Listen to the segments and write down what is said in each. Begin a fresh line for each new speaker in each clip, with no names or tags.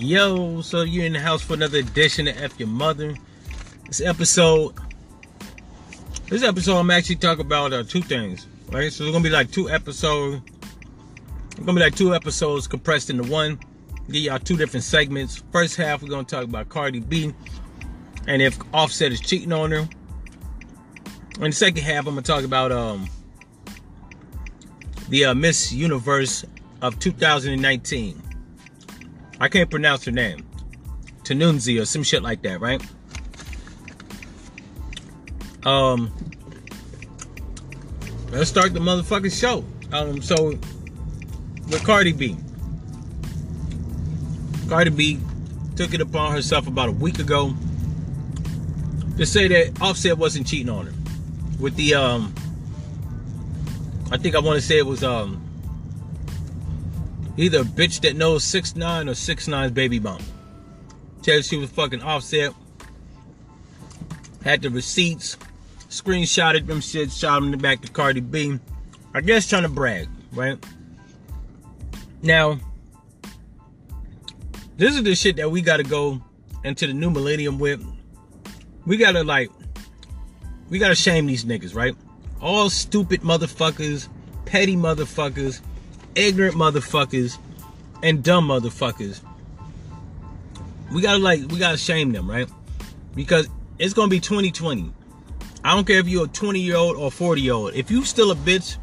Yo, so you're in the house for another edition of F Your Mother. This episode, this episode, I'm actually talking about uh, two things, right? So it's gonna be like two episodes. It's gonna be like two episodes compressed into one. Give y'all two different segments. First half, we're gonna talk about Cardi B and if Offset is cheating on her. In the second half, I'm gonna talk about um the uh, Miss Universe of 2019. I can't pronounce her name. Tanunzi or some shit like that, right? Um, let's start the motherfucking show. Um, so with Cardi B, Cardi B took it upon herself about a week ago to say that Offset wasn't cheating on her with the um. I think I want to say it was um either a bitch that knows six nine or six nine's baby bump. Said she was fucking offset. Had the receipts, screenshotted them shit, shot them back to Cardi B. I guess trying to brag, right? Now, this is the shit that we gotta go into the new millennium with. We gotta like, we gotta shame these niggas, right? All stupid motherfuckers, petty motherfuckers, ignorant motherfuckers and dumb motherfuckers. We gotta like we gotta shame them, right? Because it's gonna be 2020. I don't care if you're a 20 year old or 40 year old. If you still a bitch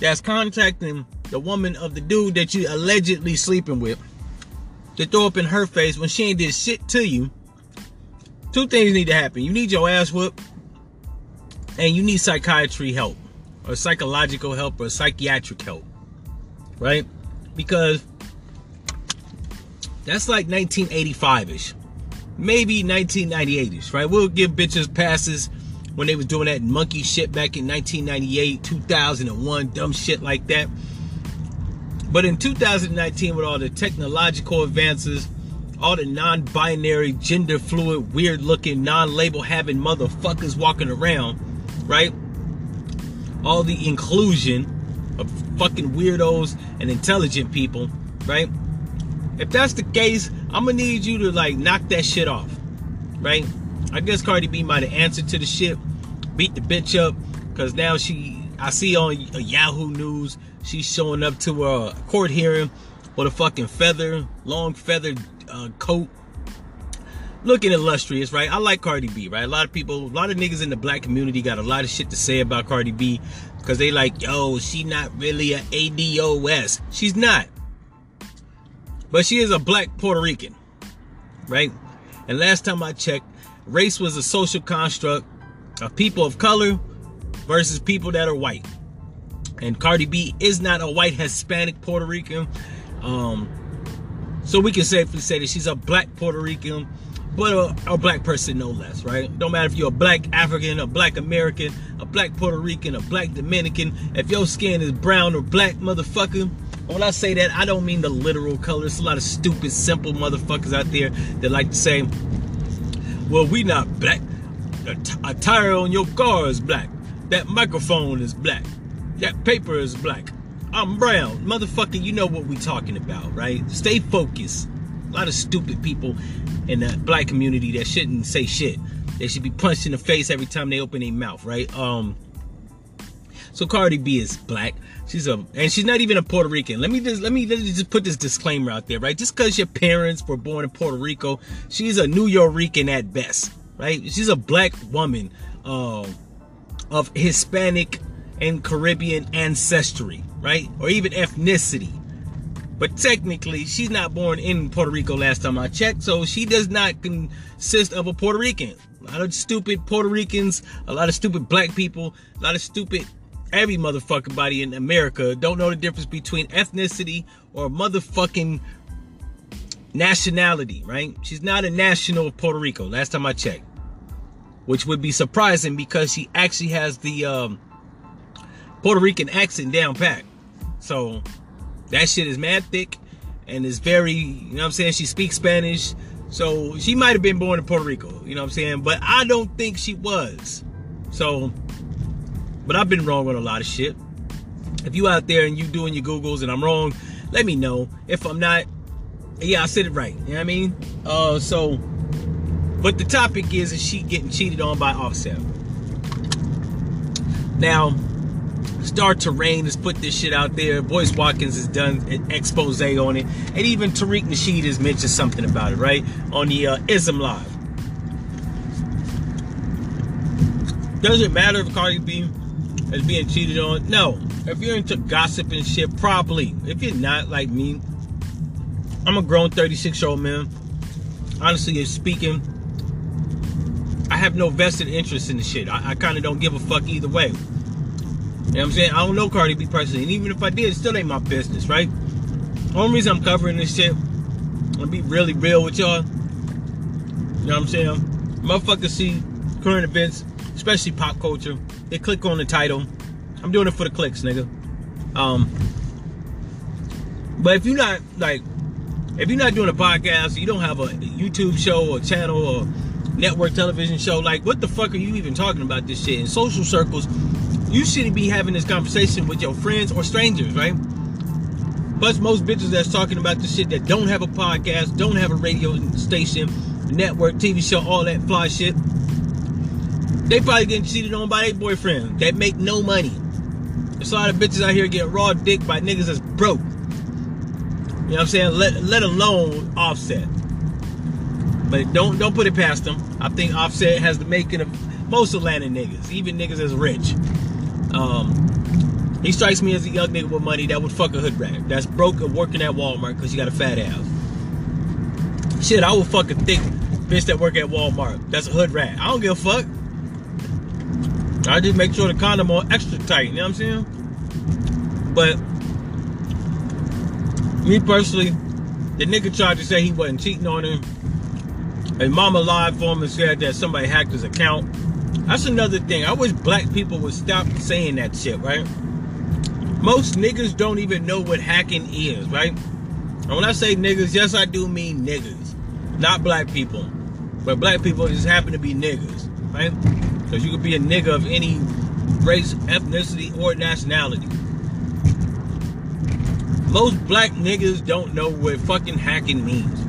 that's contacting the woman of the dude that you allegedly sleeping with to throw up in her face when she ain't did shit to you, two things need to happen. You need your ass whooped, and you need psychiatry help, or psychological help, or psychiatric help right? Because that's like 1985-ish. Maybe 1998-ish, right? We'll give bitches passes when they was doing that monkey shit back in 1998, 2001, dumb shit like that. But in 2019, with all the technological advances, all the non-binary, gender fluid, weird-looking, non-label having motherfuckers walking around, right? All the inclusion, of fucking weirdos and intelligent people, right? If that's the case, I'm gonna need you to like knock that shit off, right? I guess Cardi B might have answered to the shit, beat the bitch up, cause now she, I see on Yahoo News, she's showing up to a court hearing with a fucking feather, long feathered uh, coat, looking illustrious, right? I like Cardi B, right? A lot of people, a lot of niggas in the black community got a lot of shit to say about Cardi B because they like, yo, she not really a ADOS. She's not. But she is a black Puerto Rican, right? And last time I checked, race was a social construct of people of color versus people that are white. And Cardi B is not a white Hispanic Puerto Rican. Um, so we can safely say that she's a black Puerto Rican but a, a, black person no less, right? Don't matter if you're a black African, a black American, black Puerto Rican, a black Dominican. If your skin is brown or black, motherfucker. When I say that, I don't mean the literal color. There's a lot of stupid, simple motherfuckers out there that like to say, well, we not black. A tire on your car is black. That microphone is black. That paper is black. I'm brown. Motherfucker, you know what we talking about, right? Stay focused. A lot of stupid people in the black community that shouldn't say shit. They should be punched in the face every time they open their mouth, right? Um. So Cardi B is black. She's a and she's not even a Puerto Rican. Let me just let me, let me just put this disclaimer out there, right? Just because your parents were born in Puerto Rico, she's a Nuyorican at best, right? She's a black woman uh, of Hispanic and Caribbean ancestry, right? Or even ethnicity. But technically, she's not born in Puerto Rico last time I checked, so she does not consist of a Puerto Rican. A lot of stupid Puerto Ricans, a lot of stupid black people, a lot of stupid every motherfucking body in America don't know the difference between ethnicity or motherfucking nationality, right? She's not a national of Puerto Rico, last time I checked. Which would be surprising because she actually has the um, Puerto Rican accent down pat. So that shit is mad thick and is very, you know what I'm saying? She speaks Spanish. So she might have been born in Puerto Rico, you know what I'm saying? But I don't think she was. So, but I've been wrong on a lot of shit. If you out there and you doing your Googles and I'm wrong, let me know. If I'm not, Yeah, I said it right. You know what I mean? Uh, so, but the topic is, is she getting cheated on by Offset? Now, Star Terrain has put this shit out there. Boyce Watkins has done an expose on it. And even Tariq Nasheed has mentioned something about it, right? On the uh, Ism Live. Does it matter if Cardi B is being cheated on? No. If you're into gossip and shit, probably. If you're not like me, I'm a grown 36 year old man. Honestly, speaking, I have no vested interest in the shit. I, I kind of don't give a fuck either way. You know what I'm saying? I don't know Cardi B personally. And even if I did, it still ain't my business, right? Only reason I'm covering this shit, I'll be really real with y'all. You know what I'm saying? Motherfuckers see current events, especially pop culture. They click on the title. I'm doing it for the clicks, nigga. Um, but if you're not like if you're not doing a podcast, you don't have a YouTube show or channel or network television show, like what the fuck are you even talking about this shit? In social circles, you shouldn't be having this conversation with your friends or strangers, right? But most bitches that's talking about this shit that don't have a podcast, don't have a radio station, network, TV show, all that fly shit, they probably getting cheated on by their boyfriend that make no money. There's a lot of bitches out here getting raw dick by niggas that's broke. You know what I'm saying? Let, let alone Offset. But don't don't put it past them. I think Offset has the making of most Atlanta niggas, even niggas as rich. Um, he strikes me as a young nigga with money that would fuck a hood rat. That's broke and working at Walmart because you got a fat ass. Shit, I would fuck a thick bitch that work at Walmart. That's a hood rat. I don't give a fuck. I just make sure the condom on extra tight. You know what I'm saying? But me personally, the nigga tried to say he wasn't cheating on him. And mama lied for him and said that somebody hacked his account. That's another thing. I wish black people would stop saying that shit, right? Most niggas don't even know what hacking is, right? And when I say niggas, yes, I do mean niggas. Not black people. But black people just happen to be niggas, right? Because you could be a nigga of any race, ethnicity, or nationality. Most black niggas don't know what fucking hacking means.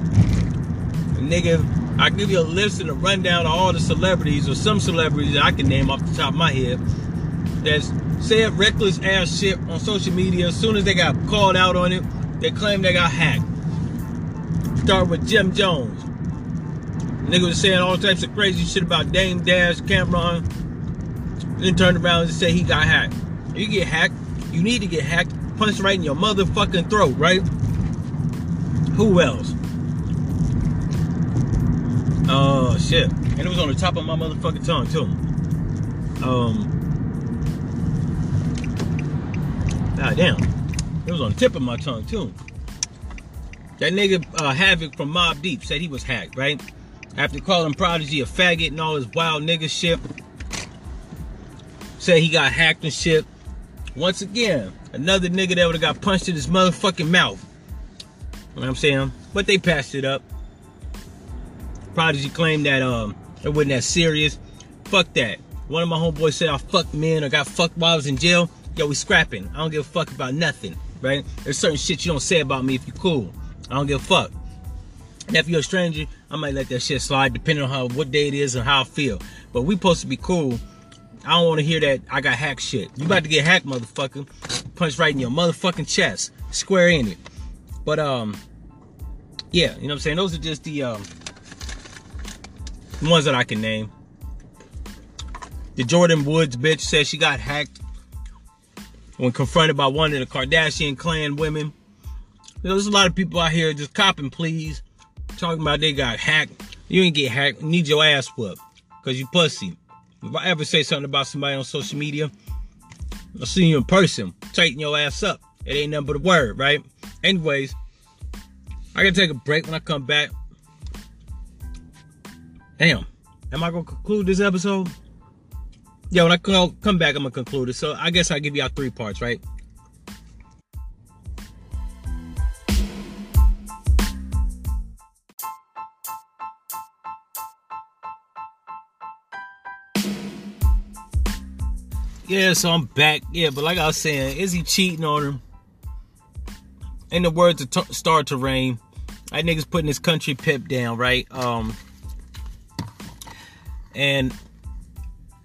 Nigga, I give you a list and a rundown of all the celebrities or some celebrities that I can name off the top of my head that's said reckless ass shit on social media. As soon as they got called out on it, they claim they got hacked. Start with Jim Jones. Nigga was saying all types of crazy shit about Dame Dash, Cam'ron. Then turned around and said he got hacked. You get hacked, you need to get hacked punched right in your motherfucking throat, right? Who else? Oh shit. And it was on the top of my motherfucking tongue too. Um God damn. It was on the tip of my tongue too. That nigga uh, Havoc from Mobb Deep said he was hacked, right? After calling Prodigy a faggot and all his wild nigga shit. Said he got hacked and shit. Once again, another nigga that would have got punched in his motherfucking mouth. You know what I'm saying? But they passed it up. Prodigy claimed that um it wasn't that serious. Fuck that. One of my homeboys said I fucked men or got fucked while I was in jail. Yo, we scrapping. I don't give a fuck about nothing, right? There's certain shit you don't say about me if you cool. I don't give a fuck. And if you're a stranger, I might let that shit slide depending on how what day it is and how I feel. But we supposed to be cool I don't want to hear that I got hacked shit. You about to get hacked, motherfucker. Punch right in your motherfucking chest. Square in it. But um yeah, you know what I'm saying? Those are just the um ones that I can name. The Jordyn Woods bitch says she got hacked when confronted by one of the Kardashian clan women. There's a lot of people out here just copping please, talking about they got hacked. You ain't get hacked. You need your ass whooped. Cause you pussy. If I ever say something about somebody on social media, I'll see you in person. Tighten your ass up. It ain't nothing but a word, right? Anyways, I gotta take a break when I come back. Damn. Am I gonna conclude this episode? Yeah, when I come back, I'm gonna conclude it. So I guess I'll give y'all three parts, right? Yeah, so I'm back. Yeah, but like I was saying, is he cheating on him? In the words of T- Star Terrain, That nigga's putting his country pip down, right? Um, and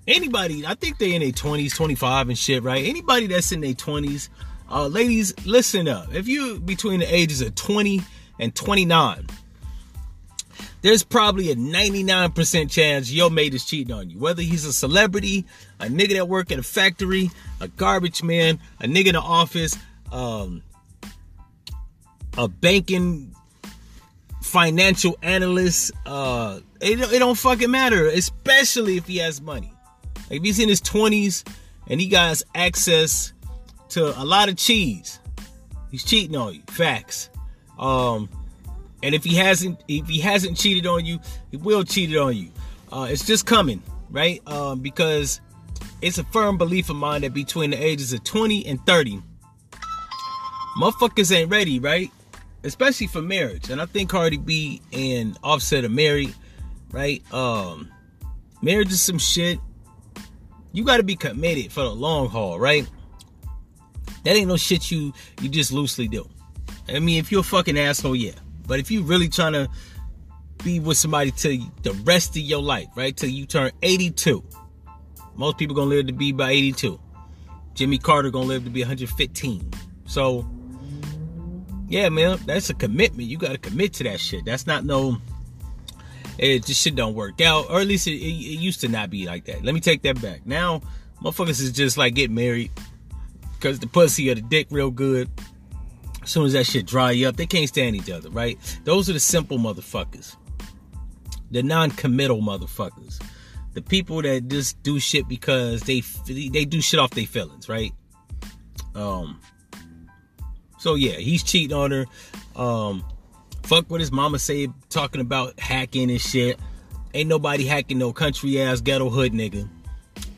anybody, I think they're in their 20s, 25 and shit, right? Anybody that's in their 20s, uh, ladies, listen up. If you between the ages of 20 and 29, there's probably a 99% chance your mate is cheating on you. Whether he's a celebrity, a nigga that work at a factory, a garbage man, a nigga in the office, um, a banking financial analyst, uh, it, it don't fucking matter, especially if he has money. Like if he's in his 20s and he got access to a lot of cheese, he's cheating on you. Facts. Um, and if he hasn't, if he hasn't cheated on you, he will cheat it on you. Uh, it's just coming, right? Um, because it's a firm belief of mine that between the ages of 20 and 30, motherfuckers ain't ready, right? Especially for marriage. And I think Cardi B and Offset are married, right? Um, marriage is some shit. You got to be committed for the long haul, right? That ain't no shit you you just loosely do. I mean, if you're a fucking asshole, yeah. But if you really trying to be with somebody till the rest of your life, right? Till you turn 82. Most people gonna live to be by 82. Jimmy Carter gonna live to be 115. So, yeah, man, that's a commitment. You gotta commit to that shit. That's not no. It just shit don't work out, or at least it, it, it used to not be like that. Let me take that back. Now, motherfuckers is just like get married because the pussy or the dick real good as soon as that shit dry up, they can't stand each other, right? Those are the simple motherfuckers. The non-committal motherfuckers. The people that just do shit because they they do shit off their feelings, right? Um. So yeah, he's cheating on her. Um, fuck what his mama say talking about hacking and shit. Ain't nobody hacking no country ass ghetto hood nigga.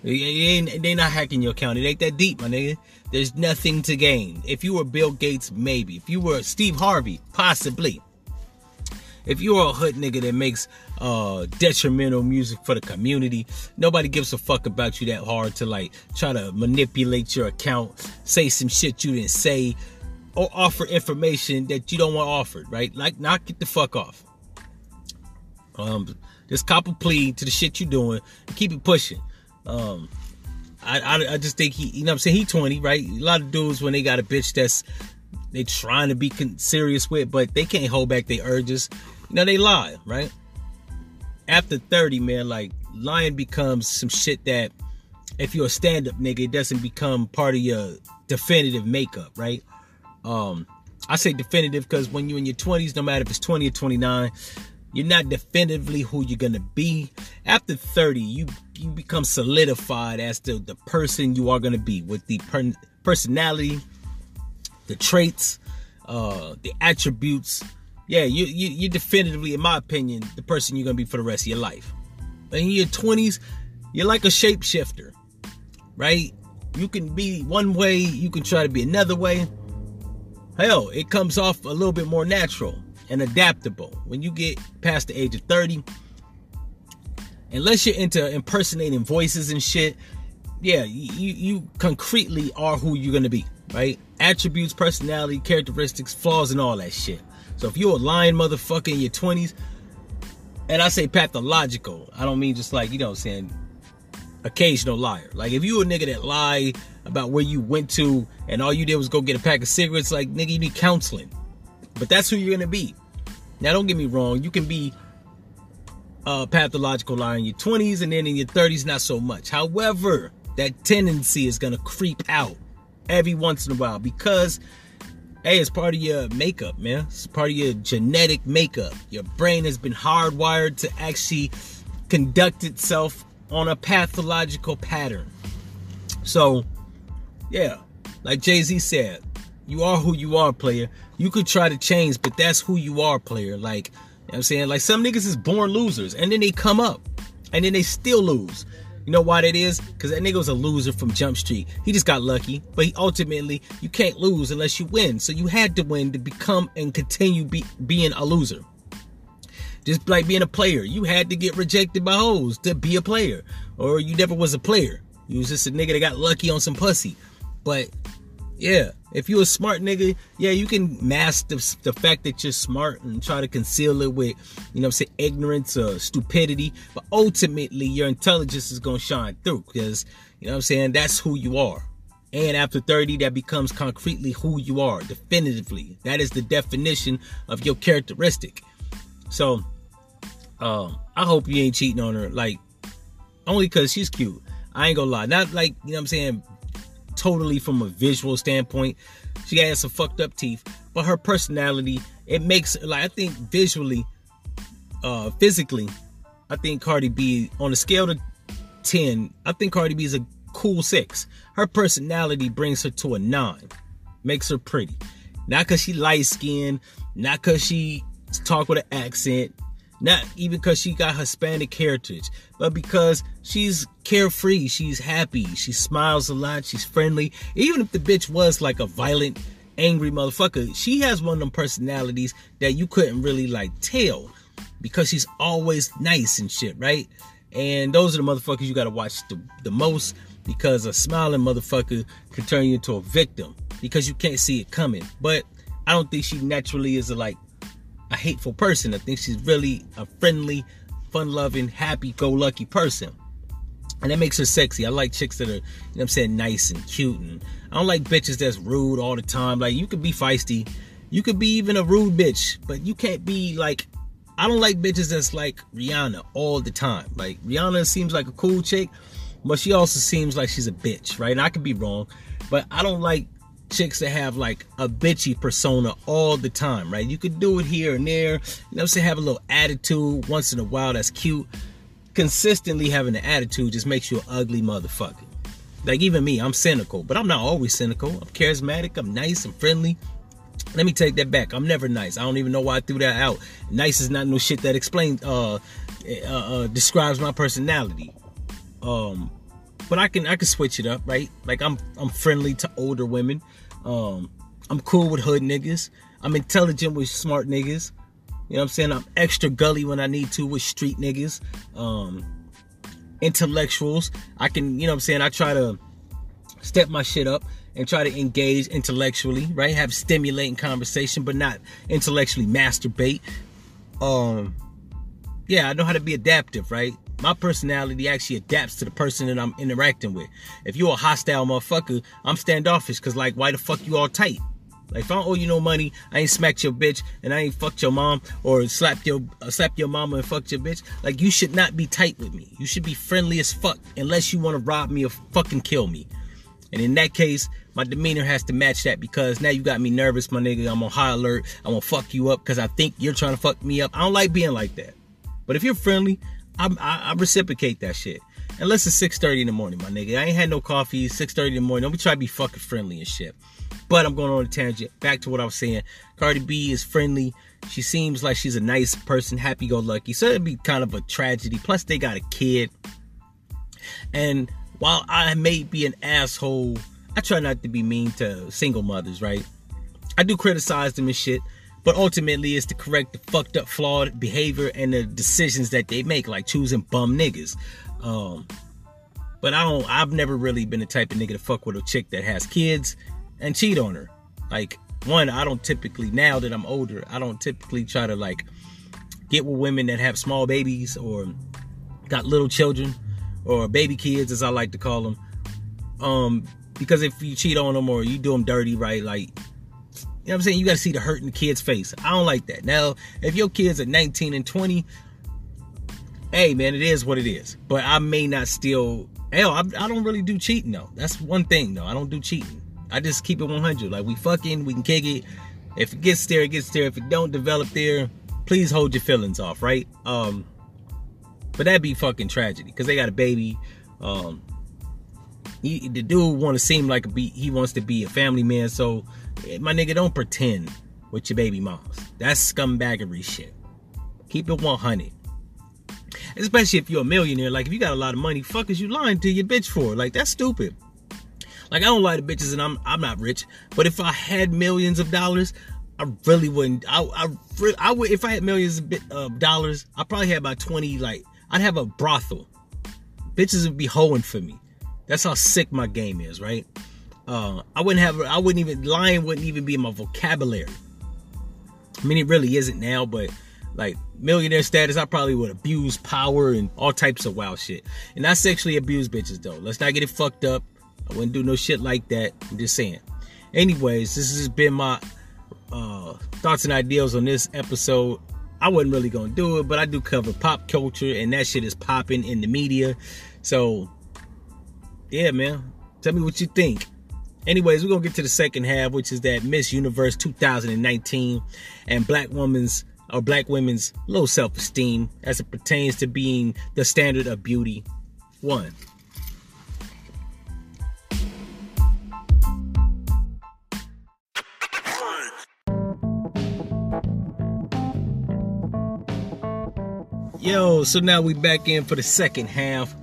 They, they not hacking your account. It ain't that deep, my nigga. There's nothing to gain. If you were Bill Gates, maybe. If you were Steve Harvey, possibly. If you're a hood nigga that makes uh, detrimental music for the community, nobody gives a fuck about you that hard to like try to manipulate your account, say some shit you didn't say, or offer information that you don't want offered, right? Like, knock it the fuck off. Um, just cop a plea to the shit you're doing keep it pushing. Um, I, I, I just think he, you know, I'm saying he 20, right? A lot of dudes when they got a bitch that's they trying to be serious with, but they can't hold back their urges. You know, they lie, right? After 30, man, like lying becomes some shit that if you're a stand-up nigga, it doesn't become part of your definitive makeup, right? Um, I say definitive because when you're in your 20s, no matter if it's 20 or 29, you're not definitively who you're gonna be. After 30, you you become solidified as to the person you are gonna be with the per- personality, the traits, uh, the attributes. Yeah, you, you you definitively, in my opinion, the person you're gonna be for the rest of your life. in your 20s, you're like a shapeshifter, right? You can be one way, you can try to be another way. Hell, it comes off a little bit more natural and adaptable. When you get past the age of 30, unless you're into impersonating voices and shit, yeah, you, you concretely are who you're gonna be, right? Attributes, personality, characteristics, flaws, and all that shit. So if you're a lying motherfucker in your 20s, and I say pathological, I don't mean just like, you know what I'm saying, occasional liar. Like if you a nigga that lie about where you went to and all you did was go get a pack of cigarettes, like nigga, you need counseling. But that's who you're gonna be. Now, don't get me wrong. You can be a pathological liar in your 20s and then in your 30s, not so much. However, that tendency is gonna creep out every once in a while because hey, it's part of your makeup, man. It's part of your genetic makeup. Your brain has been hardwired to actually conduct itself on a pathological pattern. So, yeah, like Jay Z said, you are who you are, player. You could try to change, but that's who you are, player. Like, you know I'm saying? Like some niggas is born losers and then they come up and then they still lose. You know why that is? Because that nigga was a loser from Jump Street. He just got lucky, but he ultimately you can't lose unless you win. So you had to win to become and continue be, being a loser. Just like being a player, you had to get rejected by hoes to be a player, or you never was a player. You was just a nigga that got lucky on some pussy. But yeah, If you're a smart nigga, yeah, you can mask the, the fact that you're smart and try to conceal it with, you know saying, ignorance or stupidity. But ultimately, your intelligence is to shine through because, you know I'm saying, that's who you are. And after 30, that becomes concretely who you are, definitively. That is the definition of your characteristic. So, um, I hope you ain't cheating on her, like, only because she's cute. I ain't gonna lie. Not like, you know what I'm saying, totally from a visual standpoint. She has some fucked up teeth, but her personality, it makes like I think visually, uh physically, I think Cardi B on a scale of 10, I think Cardi B is a cool six. Her personality brings her to a nine, makes her pretty. Not cause she light skinned, not cause she talk with an accent, not even because she got Hispanic heritage, but because she's carefree, she's happy, she smiles a lot, she's friendly. Even if the bitch was like a violent, angry motherfucker, she has one of them personalities that you couldn't really like tell because she's always nice and shit, right? And those are the motherfuckers you gotta watch the, the most because a smiling motherfucker can turn you into a victim because you can't see it coming. But I don't think she naturally is a like a hateful person. I think she's really a friendly, fun loving, happy go lucky person. And that makes her sexy. I like chicks that are, you know I'm saying, nice and cute. And I don't like bitches that's rude all the time. Like, you could be feisty. You could be even a rude bitch, but you can't be like, I don't like bitches that's like Rihanna all the time. Like, Rihanna seems like a cool chick, but she also seems like she's a bitch, right? And I could be wrong, but I don't like chicks that have like a bitchy persona all the time, right? You could do it here and there. You know, say have a little attitude once in a while. That's cute. Consistently having an attitude just makes you an ugly motherfucker. Like even me, I'm cynical, but I'm not always cynical. I'm charismatic. I'm nice. I'm friendly. Let me take that back. I'm never nice. I don't even know why I threw that out. Nice is not no shit that explains, uh, uh, uh describes my personality. Um, but I can I can switch it up, right? Like I'm I'm friendly to older women. Um, I'm cool with hood niggas. I'm intelligent with smart niggas. You know what I'm saying? I'm extra gully when I need to with street niggas. Um, intellectuals. I can, you know what I'm saying? I try to step my shit up and try to engage intellectually, right? Have stimulating conversation, but not intellectually masturbate. Um, yeah, I know how to be adaptive, right? My personality actually adapts to the person that I'm interacting with. If you're a hostile motherfucker, I'm standoffish because like why the fuck you all tight? Like if I don't owe you no money, I ain't smacked your bitch and I ain't fucked your mom or slapped your uh, slapped your mama and fucked your bitch. Like you should not be tight with me. You should be friendly as fuck unless you want to rob me or fucking kill me. And in that case, my demeanor has to match that because now you got me nervous, my nigga. I'm on high alert. I'm gonna fuck you up because I think you're trying to fuck me up. I don't like being like that. But if you're friendly, I, I, I reciprocate that shit. Unless it's 6.30 in the morning, my nigga. I ain't had no coffee, 6.30 in the morning. Don't be trying to be fucking friendly and shit. But I'm going on a tangent. Back to what I was saying. Cardi B is friendly. She seems like she's a nice person, happy-go-lucky. So it'd be kind of a tragedy. Plus, they got a kid. And while I may be an asshole, I try not to be mean to single mothers, right? I do criticize them and shit but ultimately it's to correct the fucked up flawed behavior and the decisions that they make like choosing bum niggas. Um but i don't i've never really been the type of nigga to fuck with a chick that has kids and cheat on her. Like one i don't typically now that i'm older i don't typically try to like get with women that have small babies or got little children or baby kids as i like to call them. Um because if you cheat on them or you do them dirty right like know what I'm saying? You got to see the hurt in the kid's face. I don't like that. Now, if your kids are 19 and 20, hey, man, it is what it is. But I may not still. Hell, I, I don't really do cheating, though. That's one thing, though. I don't do cheating. I just keep it 100. Like, we fucking, we can kick it. If it gets there, it gets there. If it don't develop there, please hold your feelings off, right? Um, but that'd be fucking tragedy because they got a baby. Um, he, the dude want to seem like a be, he wants to be a family man, so my nigga, don't pretend with your baby moms. That's scumbaggery shit. Keep it 100. Especially if you're a millionaire. Like, if you got a lot of money, fuck is you lying to your bitch for? Like, that's stupid. Like, I don't lie to bitches and I'm I'm not rich. But if I had millions of dollars, I really wouldn't. I, I, I would, if I had millions of dollars, I probably have about 20, like, I'd have a brothel. Bitches would be hoeing for me. That's how sick my game is, right? Uh, I wouldn't have. I wouldn't even lying wouldn't even be in my vocabulary. I mean, it really isn't now, but like millionaire status, I probably would abuse power and all types of wild shit. And I sexually abuse bitches though. Let's not get it fucked up. I wouldn't do no shit like that. I'm just saying. Anyways, this has been my uh, thoughts and ideals on this episode. I wasn't really gonna do it, but I do cover pop culture, and that shit is popping in the media. So, yeah, man, tell me what you think. Anyways, we're gonna get to the second half, which is that Miss Universe 2019 and black women's or black women's low self-esteem as it pertains to being the standard of beauty. One. Yo, so now we back in for the second half.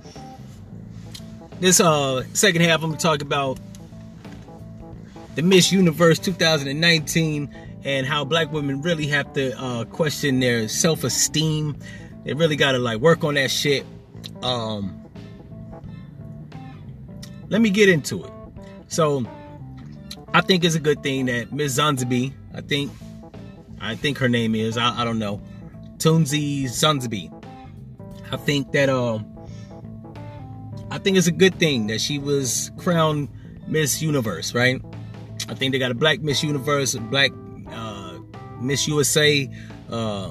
This uh second half I'm gonna talk about the Miss Universe 2019 and how black women really have to uh, question their self-esteem. They really gotta like work on that shit. Um let me get into it. So I think it's a good thing that Miss Zanzibar, I think I think her name is, I, I don't know. Tunzi Zanzibar. I think that um I think it's a good thing that she was crowned Miss Universe, right? I think they got a black Miss Universe, a black uh, Miss USA, uh,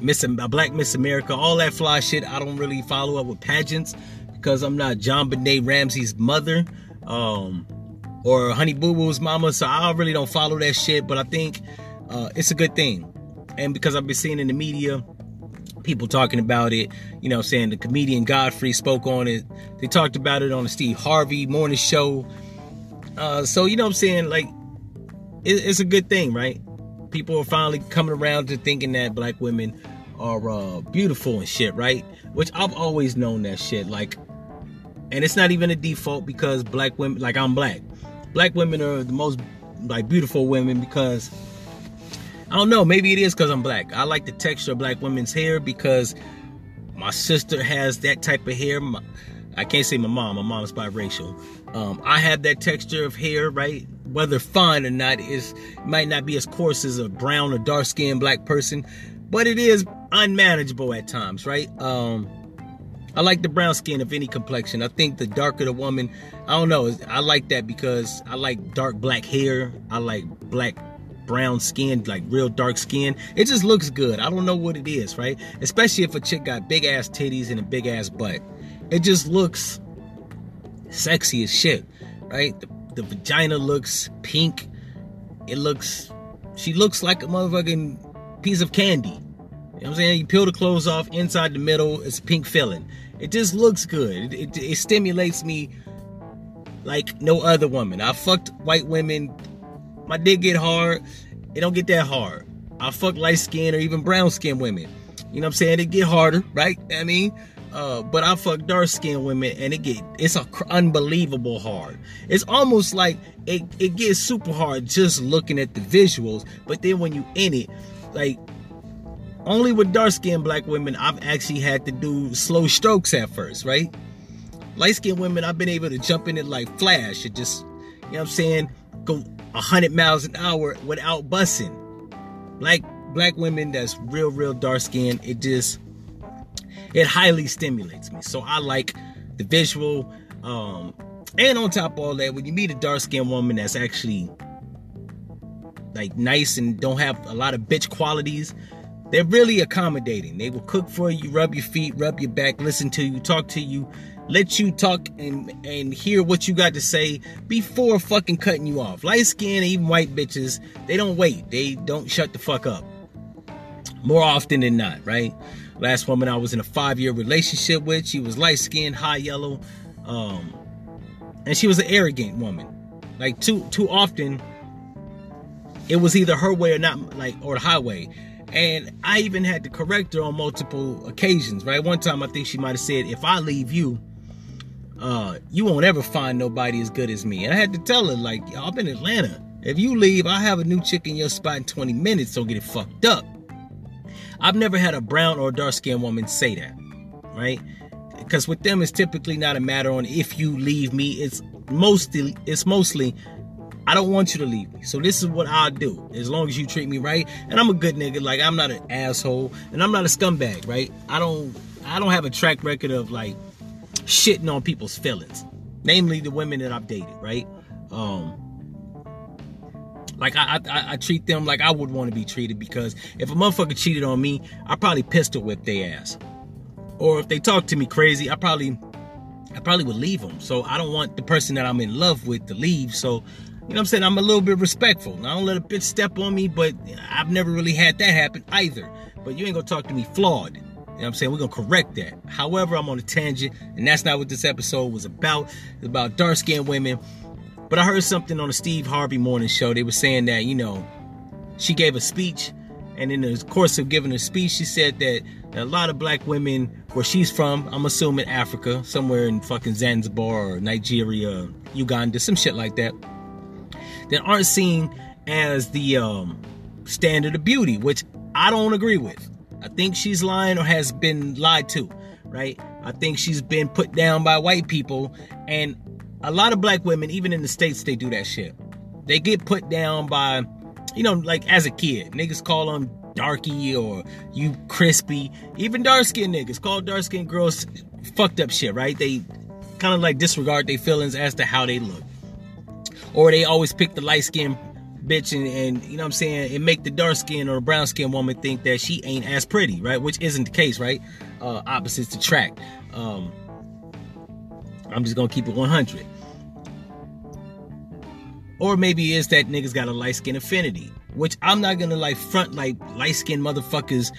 Miss a black Miss America, all that fly shit. I don't really follow up with pageants because I'm not JonBenét Ramsey's mother um, or Honey Boo Boo's mama, so I really don't follow that shit. But I think uh, it's a good thing, and because I've been seeing in the media people talking about it, you know, saying the comedian Godfrey spoke on it. They talked about it on the Steve Harvey morning show. Uh, so, you know what I'm saying? Like, it, it's a good thing, right? People are finally coming around to thinking that black women are uh, beautiful and shit, right? Which I've always known that shit. Like, and it's not even a default because black women, like, I'm black. Black women are the most, like, beautiful women because I don't know. Maybe it is because I'm black. I like the texture of black women's hair because my sister has that type of hair. My, I can't say my mom. My mom's biracial. Um, I have that texture of hair, right? Whether fine or not, is might not be as coarse as a brown or dark skinned black person, but it is unmanageable at times, right? Um, I like the brown skin of any complexion. I think the darker the woman, I don't know. I like that because I like dark black hair. I like black brown skin, like real dark skin. It just looks good. I don't know what it is, right? Especially if a chick got big ass titties and a big ass butt. It just looks sexy as shit, right? The, the vagina looks pink. It looks, she looks like a motherfucking piece of candy. You know what I'm saying? You peel the clothes off, inside the middle, it's pink filling. It just looks good. It, it, it stimulates me like no other woman. I fucked white women my dick get hard, it don't get that hard. I fuck light skin or even brown skin women. You know what I'm saying? It get harder, right? I mean, uh, but I fuck dark skin women and it get it's a unbelievable hard. It's almost like it, it gets super hard just looking at the visuals, but then when you in it, like only with dark skinned black women, I've actually had to do slow strokes at first, right? Light skinned women, I've been able to jump in it like flash. It just, you know what I'm saying? Go 100 miles an hour without bussing. Black black women that's real real dark skin, it just it highly stimulates me. So I like the visual um and on top of all that when you meet a dark skinned woman that's actually like nice and don't have a lot of bitch qualities, they're really accommodating. They will cook for you, rub your feet, rub your back, listen to you, talk to you, let you talk and and hear what you got to say before fucking cutting you off. Light skin, even white bitches, they don't wait. They don't shut the fuck up. More often than not, right? Last woman I was in a five year relationship with, she was light skinned, high yellow, um, and she was an arrogant woman. Like too too often, it was either her way or not, like or the highway. And I even had to correct her on multiple occasions, right? One time I think she might have said, if I leave you, uh, you won't ever find nobody as good as me. And I had to tell her, like, I'm in Atlanta. If you leave, I have a new chick in your spot in 20 minutes, don't get it fucked up. I've never had a brown or dark skinned woman say that, right? Because with them, it's typically not a matter on if you leave me, it's mostly it's mostly I don't want you to leave me. So this is what I'll do. As long as you treat me right. And I'm a good nigga. Like I'm not an asshole. And I'm not a scumbag, right? I don't I don't have a track record of like shitting on people's feelings. Namely the women that I've dated, right? Um like I, I, I treat them like I would want to be treated because if a motherfucker cheated on me, I probably pistol whip their ass. Or if they talk to me crazy, I probably I probably would leave them. So I don't want the person that I'm in love with to leave. So you know what I'm saying? I'm a little bit respectful. I don't let a bitch step on me, but I've never really had that happen either. But you ain't gonna talk to me flawed. You know what I'm saying? We're gonna correct that. However, I'm on a tangent, and that's not what this episode was about. It's about dark skinned women. But I heard something on the Steve Harvey morning show. They were saying that, you know, she gave a speech, and in the course of giving a speech, she said that a lot of black women, where she's from, I'm assuming Africa, somewhere in fucking Zanzibar or Nigeria, Uganda, some shit like that that aren't seen as the um, standard of beauty, which I don't agree with. I think she's lying or has been lied to, right? I think she's been put down by white people. And a lot of black women, even in the States, they do that shit. They get put down by, you know, like as a kid, niggas call them darky or you crispy. Even dark skinned niggas call dark skinned girls fucked up shit, right? They kind of like disregard their feelings as to how they look or they always pick the light skinned bitch and, and, you know what I'm saying, and make the dark skin or brown skin woman think that she ain't as pretty, right? Which isn't the case, right? Uh, opposites attract. Um, I'm just gonna keep it 100. Or maybe it's that niggas got a light skin affinity, which I'm not gonna like front like light skin motherfuckers.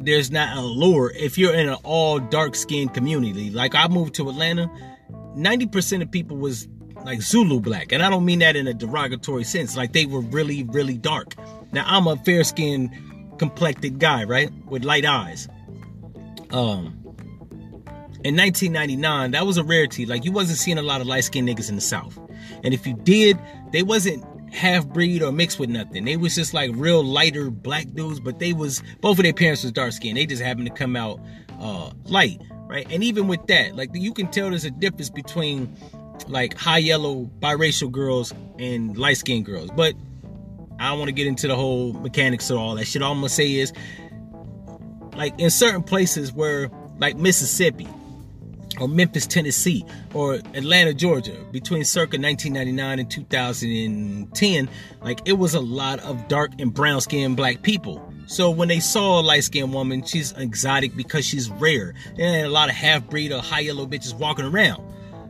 There's not a lure if you're in an all dark skinned community. Like I moved to Atlanta, 90% of people was like Zulu black. And I don't mean that in a derogatory sense. Like they were really, really dark. Now I'm a fair skinned, complected guy, right? With light eyes. Um in 1999, that was a rarity. Like you wasn't seeing a lot of light skinned niggas in the South. And if you did, they wasn't half breed or mixed with nothing. They was just like real lighter black dudes, but they was both of their parents was dark skinned. They just happened to come out uh light, right? And even with that, like you can tell there's a difference between like high yellow biracial girls and light skinned girls. But I don't want to get into the whole mechanics of all that shit. All I'm gonna say is like in certain places where like Mississippi or Memphis, Tennessee, or Atlanta, Georgia, between circa 1999 and 2010, like it was a lot of dark and brown skinned black people. So when they saw a light skinned woman, she's exotic because she's rare. And a lot of half breed or high yellow bitches walking around.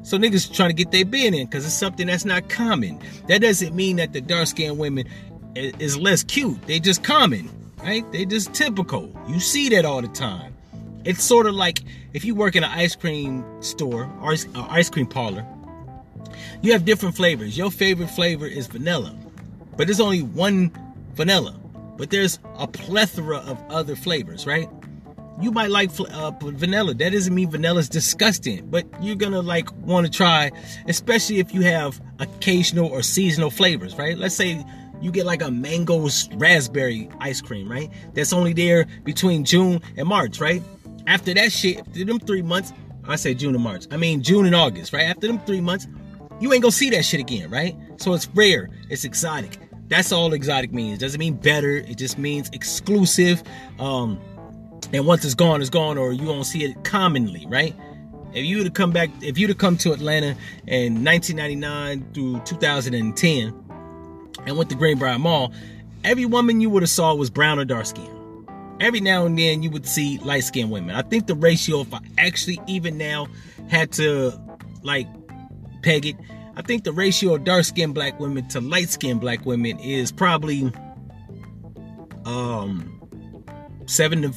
So niggas trying to get their bin in because it's something that's not common. That doesn't mean that the dark skinned women is less cute. They just common, right? They just typical. You see that all the time. It's sort of like if you work in an ice cream store or ice cream parlor, you have different flavors. Your favorite flavor is vanilla, but there's only one vanilla. But there's a plethora of other flavors, right? you might like uh, vanilla. That doesn't mean vanilla is disgusting, but you're gonna like want to try, especially if you have occasional or seasonal flavors, right? Let's say you get like a mango raspberry ice cream, right? That's only there between June and March, right? After that shit, after them three months, I say June and March. I mean June and August, right? After them three months, you ain't gonna see that shit again, right? So it's rare, it's exotic. That's all exotic means. Doesn't mean better. It just means exclusive. Um, and once it's gone, it's gone, or you won't see it commonly, right? If you to come back, if you to come to Atlanta in 1999 through 2010 and went to Greenbrier Mall, every woman you would have saw was brown or dark skin. Every now and then you would see light skinned women. I think the ratio, if I actually even now had to like peg it, I think the ratio of dark skinned black women to light skinned black women is probably um seven to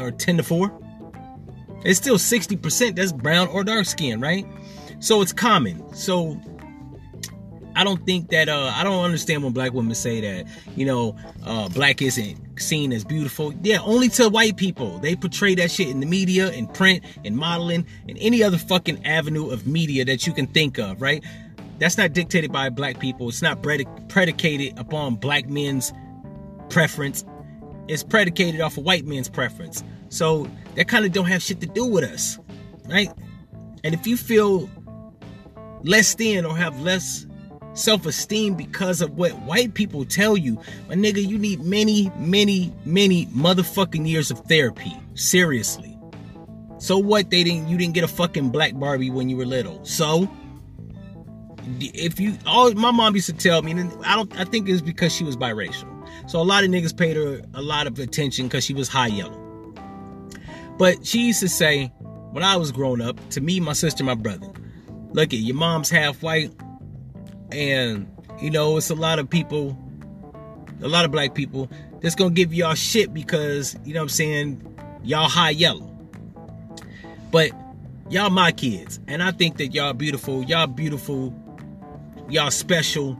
or 10 to 4. It's still 60% that's brown or dark skin, right? So it's common. So I don't think that uh I don't understand when black women say that, you know, uh black isn't seen as beautiful. Yeah, only to white people. They portray that shit in the media, in print, in modeling, in any other fucking avenue of media that you can think of, right? That's not dictated by black people. It's not predicated upon black men's preference It's predicated off of white men's preference. So that kind of don't have shit to do with us, right? And if you feel less than or have less self-esteem because of what white people tell you. My nigga, you need many, many, many motherfucking years of therapy. Seriously. So what? They didn't. You didn't get a fucking black Barbie when you were little. So if you, all my mom used to tell me, and I don't. I think it's because she was biracial. So a lot of niggas paid her a lot of attention because she was high yellow. But she used to say, when I was growing up, to me, my sister, my brother, look at your mom's half white, and you know it's a lot of people, a lot of black people that's gonna give y'all shit because you know what I'm saying, y'all high yellow. But y'all my kids, and I think that y'all beautiful, y'all beautiful, y'all special.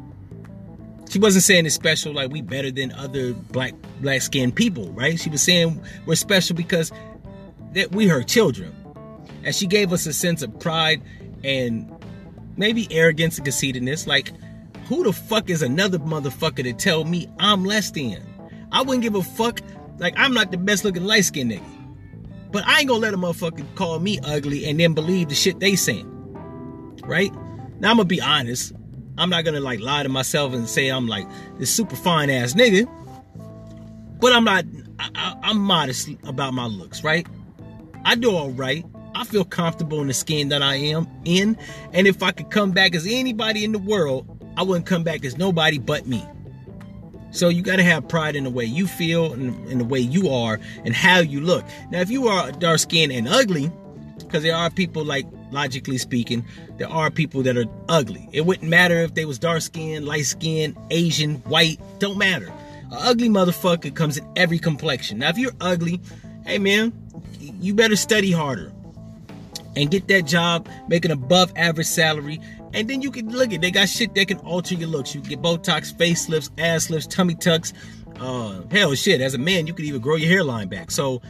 She wasn't saying it's special like we better than other black black skinned people, right? She was saying we're special because that we her children. And she gave us a sense of pride and maybe arrogance and conceitedness. Like, who the fuck is another motherfucker to tell me I'm less than? I wouldn't give a fuck. Like, I'm not the best looking light skinned nigga. But I ain't gonna let a motherfucker call me ugly and then believe the shit they saying. Right? Now I'm gonna be honest. I'm not gonna like lie to myself and say I'm like this super fine ass nigga. But I'm not I, am modest about my looks, right? I do all right. I feel comfortable in the skin that I am in. And if I could come back as anybody in the world, I wouldn't come back as nobody but me. So you got to have pride in the way you feel and in the way you are and how you look. Now, if you are dark skinned and ugly, because there are people like logically speaking, there are people that are ugly. It wouldn't matter if they was dark skinned, light skinned, Asian, white, don't matter. An ugly motherfucker comes in every complexion. Now, if you're ugly, hey man, you better study harder and get that job, make an above average salary, and then you can look at they got shit that can alter your looks. You get Botox, facelifts, ass lifts, tummy tucks. Uh, hell, shit. As a man, you could even grow your hairline back. So,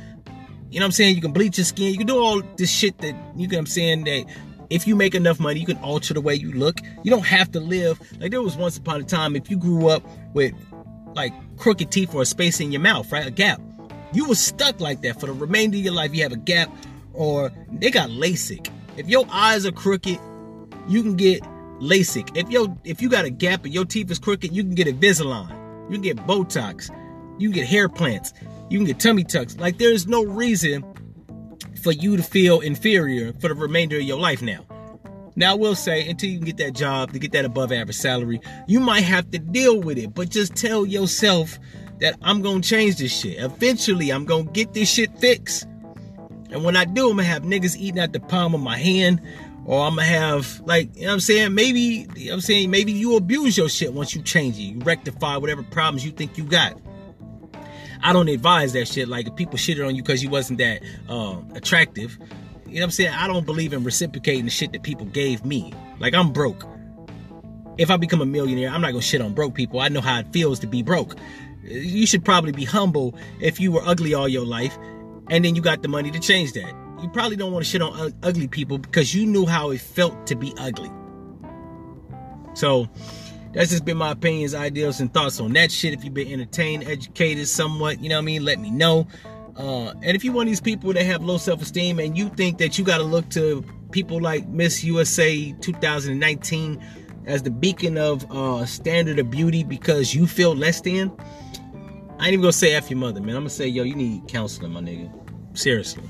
you know what I'm saying? You can bleach your skin. You can do all this shit that you know I'm saying that if you make enough money, you can alter the way you look. You don't have to live like there was once upon a time. If you grew up with like crooked teeth or a space in your mouth, right, a gap, you were stuck like that for the remainder of your life. You have a gap, or they got LASIK. If your eyes are crooked you can get LASIK. If you if you got a gap and your teeth is crooked, you can get Invisalign. You can get Botox. You can get hair plants. You can get tummy tucks. Like there's no reason for you to feel inferior for the remainder of your life now. Now I will say until you can get that job to get that above average salary, you might have to deal with it. But just tell yourself that I'm gonna change this shit. Eventually, I'm gonna get this shit fixed. And when I do, I'm gonna have niggas eating at the palm of my hand or I'm gonna have like you know what I'm saying? Maybe you know what I'm saying? Maybe you abuse your shit once you change it. You rectify whatever problems you think you got. I don't advise that shit. Like if people shitted on you because you wasn't that uh, attractive you know what I'm saying? I don't believe in reciprocating the shit that people gave me. Like I'm broke. If I become a millionaire I'm not gonna shit on broke people. I know how it feels to be broke. You should probably be humble if you were ugly all your life and then you got the money to change that you probably don't want to shit on ugly people because you knew how it felt to be ugly. So that's just been my opinions, ideas, and thoughts on that shit. If you've been entertained, educated somewhat, you know what I mean, let me know. Uh, and if you're one of these people that have low self-esteem and you think that you got to look to people like Miss USA 2019 as the beacon of uh, standard of beauty because you feel less than, I ain't even gonna say F your mother, man. I'm gonna say, yo, you need counseling, my nigga. Seriously.